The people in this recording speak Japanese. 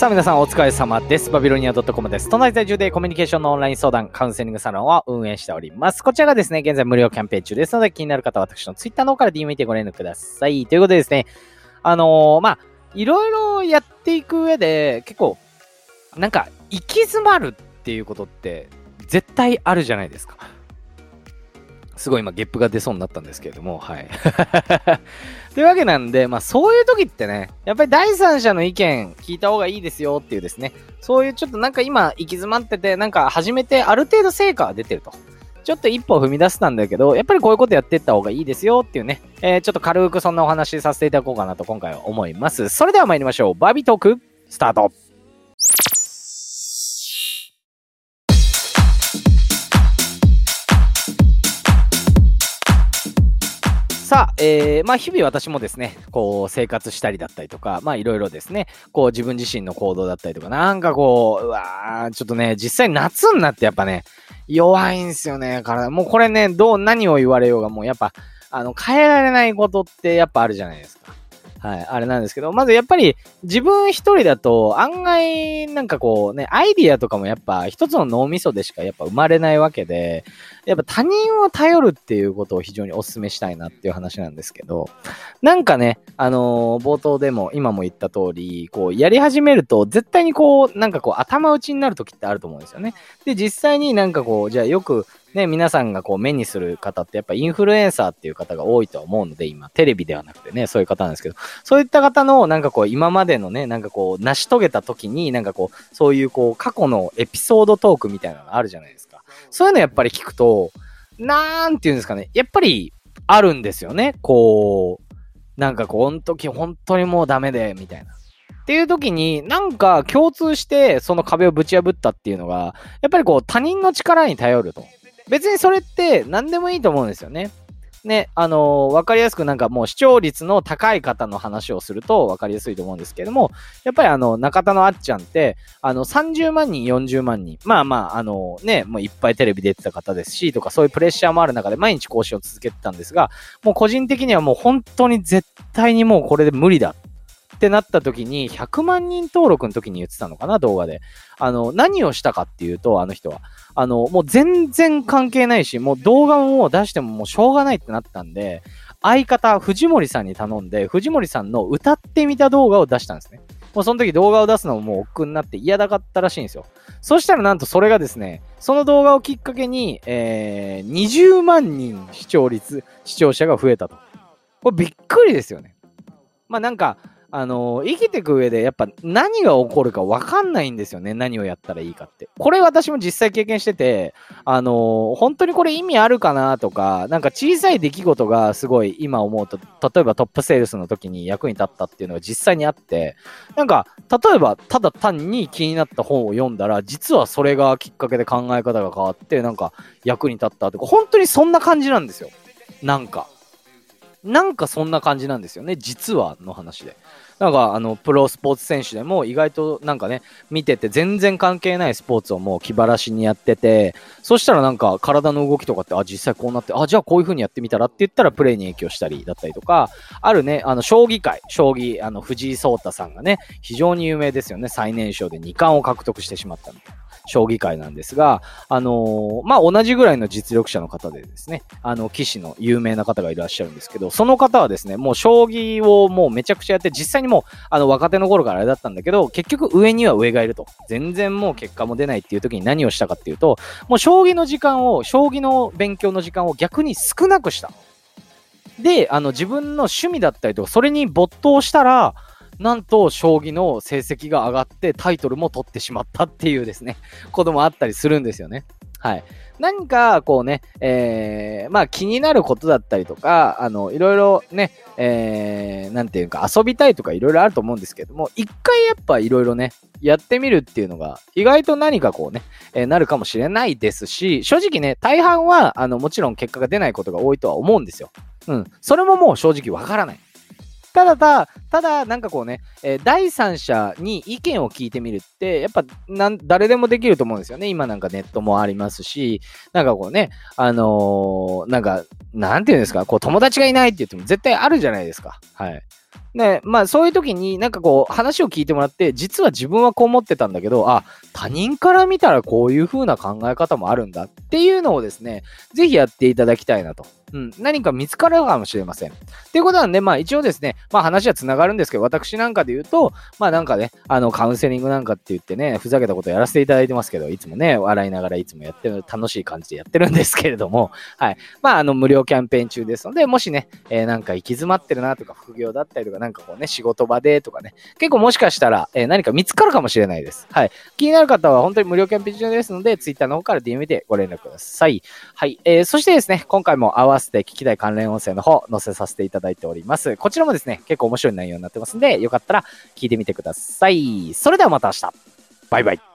さあ皆さんお疲れ様です。バビロニア .com です。都内在住でコミュニケーションのオンライン相談、カウンセリングサロンを運営しております。こちらがですね、現在無料キャンペーン中ですので、気になる方は私の Twitter の方から DM 見てご連絡ください。ということでですね、あのー、まあ、いろいろやっていく上で、結構、なんか、行き詰まるっていうことって、絶対あるじゃないですか。すごい今、ゲップが出そうになったんですけれども、はい。というわけなんで、まあそういう時ってね、やっぱり第三者の意見聞いた方がいいですよっていうですね、そういうちょっとなんか今行き詰まってて、なんか始めてある程度成果が出てると。ちょっと一歩踏み出したんだけど、やっぱりこういうことやっていった方がいいですよっていうね、えー、ちょっと軽くそんなお話しさせていただこうかなと今回は思います。それでは参りましょう。バービートーク、スタートさあ、えー、まあ日々私もですね、こう生活したりだったりとか、まあいろいろですね、こう自分自身の行動だったりとか、なんかこう、うわー、ちょっとね、実際夏になってやっぱね、弱いんすよね、体。もうこれね、どう、何を言われようがもうやっぱ、あの、変えられないことってやっぱあるじゃないですか。はい、あれなんですけど、まずやっぱり自分一人だと案外なんかこうね、アイディアとかもやっぱ一つの脳みそでしかやっぱ生まれないわけで、やっぱ他人を頼るっていうことを非常にお勧めしたいなっていう話なんですけど、なんかね、あのー、冒頭でも今も言った通り、こうやり始めると絶対にこう、なんかこう頭打ちになる時ってあると思うんですよね。で、実際になんかこう、じゃあよくね、皆さんがこう目にする方ってやっぱインフルエンサーっていう方が多いと思うので、今、テレビではなくてね、そういう方なんですけど、そういった方のなんかこう今までのね、なんかこう成し遂げた時に、なんかこう、そういうこう過去のエピソードトークみたいなのがあるじゃないですか。そういうのやっぱり聞くと、なんていうんですかね、やっぱりあるんですよね。こう、なんかこう、の時本当にもうダメで、みたいな。っていう時に、なんか共通してその壁をぶち破ったっていうのが、やっぱりこう他人の力に頼ると。別にそれって何でもいいと思うんですよね。ね、あのー、わかりやすくなんかもう視聴率の高い方の話をするとわかりやすいと思うんですけども、やっぱりあの、中田のあっちゃんって、あの、30万人、40万人、まあまあ、あのー、ね、もういっぱいテレビ出てた方ですし、とかそういうプレッシャーもある中で毎日更新を続けてたんですが、もう個人的にはもう本当に絶対にもうこれで無理だってなった時に、100万人登録の時に言ってたのかな、動画で。あの、何をしたかっていうと、あの人は。あの、もう全然関係ないし、もう動画を出してももうしょうがないってなったんで、相方、藤森さんに頼んで、藤森さんの歌ってみた動画を出したんですね。もうその時動画を出すのももう億劫になって嫌だかったらしいんですよ。そしたらなんとそれがですね、その動画をきっかけに、えー、20万人視聴率、視聴者が増えたと。これびっくりですよね。まあなんか、あの生きていく上でやっぱ何が起こるか分かんないんですよね。何をやったらいいかって。これ私も実際経験してて、あの本当にこれ意味あるかなとか、なんか小さい出来事がすごい今思うと、例えばトップセールスの時に役に立ったっていうのが実際にあって、なんか、例えばただ単に気になった本を読んだら、実はそれがきっかけで考え方が変わって、なんか役に立ったとか、本当にそんな感じなんですよ。なんか。なんかそんな感じなんですよね、実はの話で。なんかあのプロスポーツ選手でも意外となんかね見てて全然関係ないスポーツをもう気晴らしにやっててそしたらなんか体の動きとかってあ実際こうなってあじゃあこういう風にやってみたらって言ったらプレーに影響したりだったりとかあるねあの将棋界将棋あの藤井聡太さんがね非常に有名ですよね最年少で2冠を獲得してしまったみたいな。将棋界なんですが、あのー、まあ、同じぐらいの実力者の方でですね、あの、棋士の有名な方がいらっしゃるんですけど、その方はですね、もう将棋をもうめちゃくちゃやって、実際にも、あの、若手の頃からあれだったんだけど、結局上には上がいると。全然もう結果も出ないっていう時に何をしたかっていうと、もう将棋の時間を、将棋の勉強の時間を逆に少なくした。で、あの、自分の趣味だったりとか、それに没頭したら、なんと将棋の成績が上がってタイトルも取ってしまったっていうですね、こともあったりするんですよね。はい。何か、こうね、えー、まあ気になることだったりとか、あの、いろいろね、えー、なんていうか遊びたいとかいろいろあると思うんですけども、一回やっぱいろいろね、やってみるっていうのが、意外と何かこうね、えー、なるかもしれないですし、正直ね、大半は、あの、もちろん結果が出ないことが多いとは思うんですよ。うん。それももう正直わからない。ただただ、ただ、なんかこうね、えー、第三者に意見を聞いてみるって、やっぱ、なん、誰でもできると思うんですよね。今なんかネットもありますし、なんかこうね、あのー、なんか、なんていうんですか、こう友達がいないって言っても絶対あるじゃないですか。はい。で、まあそういう時になんかこう話を聞いてもらって、実は自分はこう思ってたんだけど、あ、他人から見たらこういう風な考え方もあるんだっていうのをですね、ぜひやっていただきたいなとうん、何か見つかるかもしれません。っていうことなんで、まあ一応ですね、まあ話は繋がるんですけど、私なんかで言うと、まあなんかね、あのカウンセリングなんかって言ってね、ふざけたことやらせていただいてますけど、いつもね、笑いながらいつもやってる、楽しい感じでやってるんですけれども、はい。まああの無料キャンペーン中ですので、もしね、えー、なんか行き詰まってるなとか、副業だったりとか、なんかこうね、仕事場でとかね、結構もしかしたら、えー、何か見つかるかもしれないです。はい。気になる方は本当に無料キャンペーン中ですので、Twitter の方から DM でご連絡ください。はい。えー、そしてですね、今回も合わせて聞きたい関連音声の方載せさせていただいております。こちらもですね、結構面白い内容になってますんで、よかったら聞いてみてください。それではまた明日。バイバイ。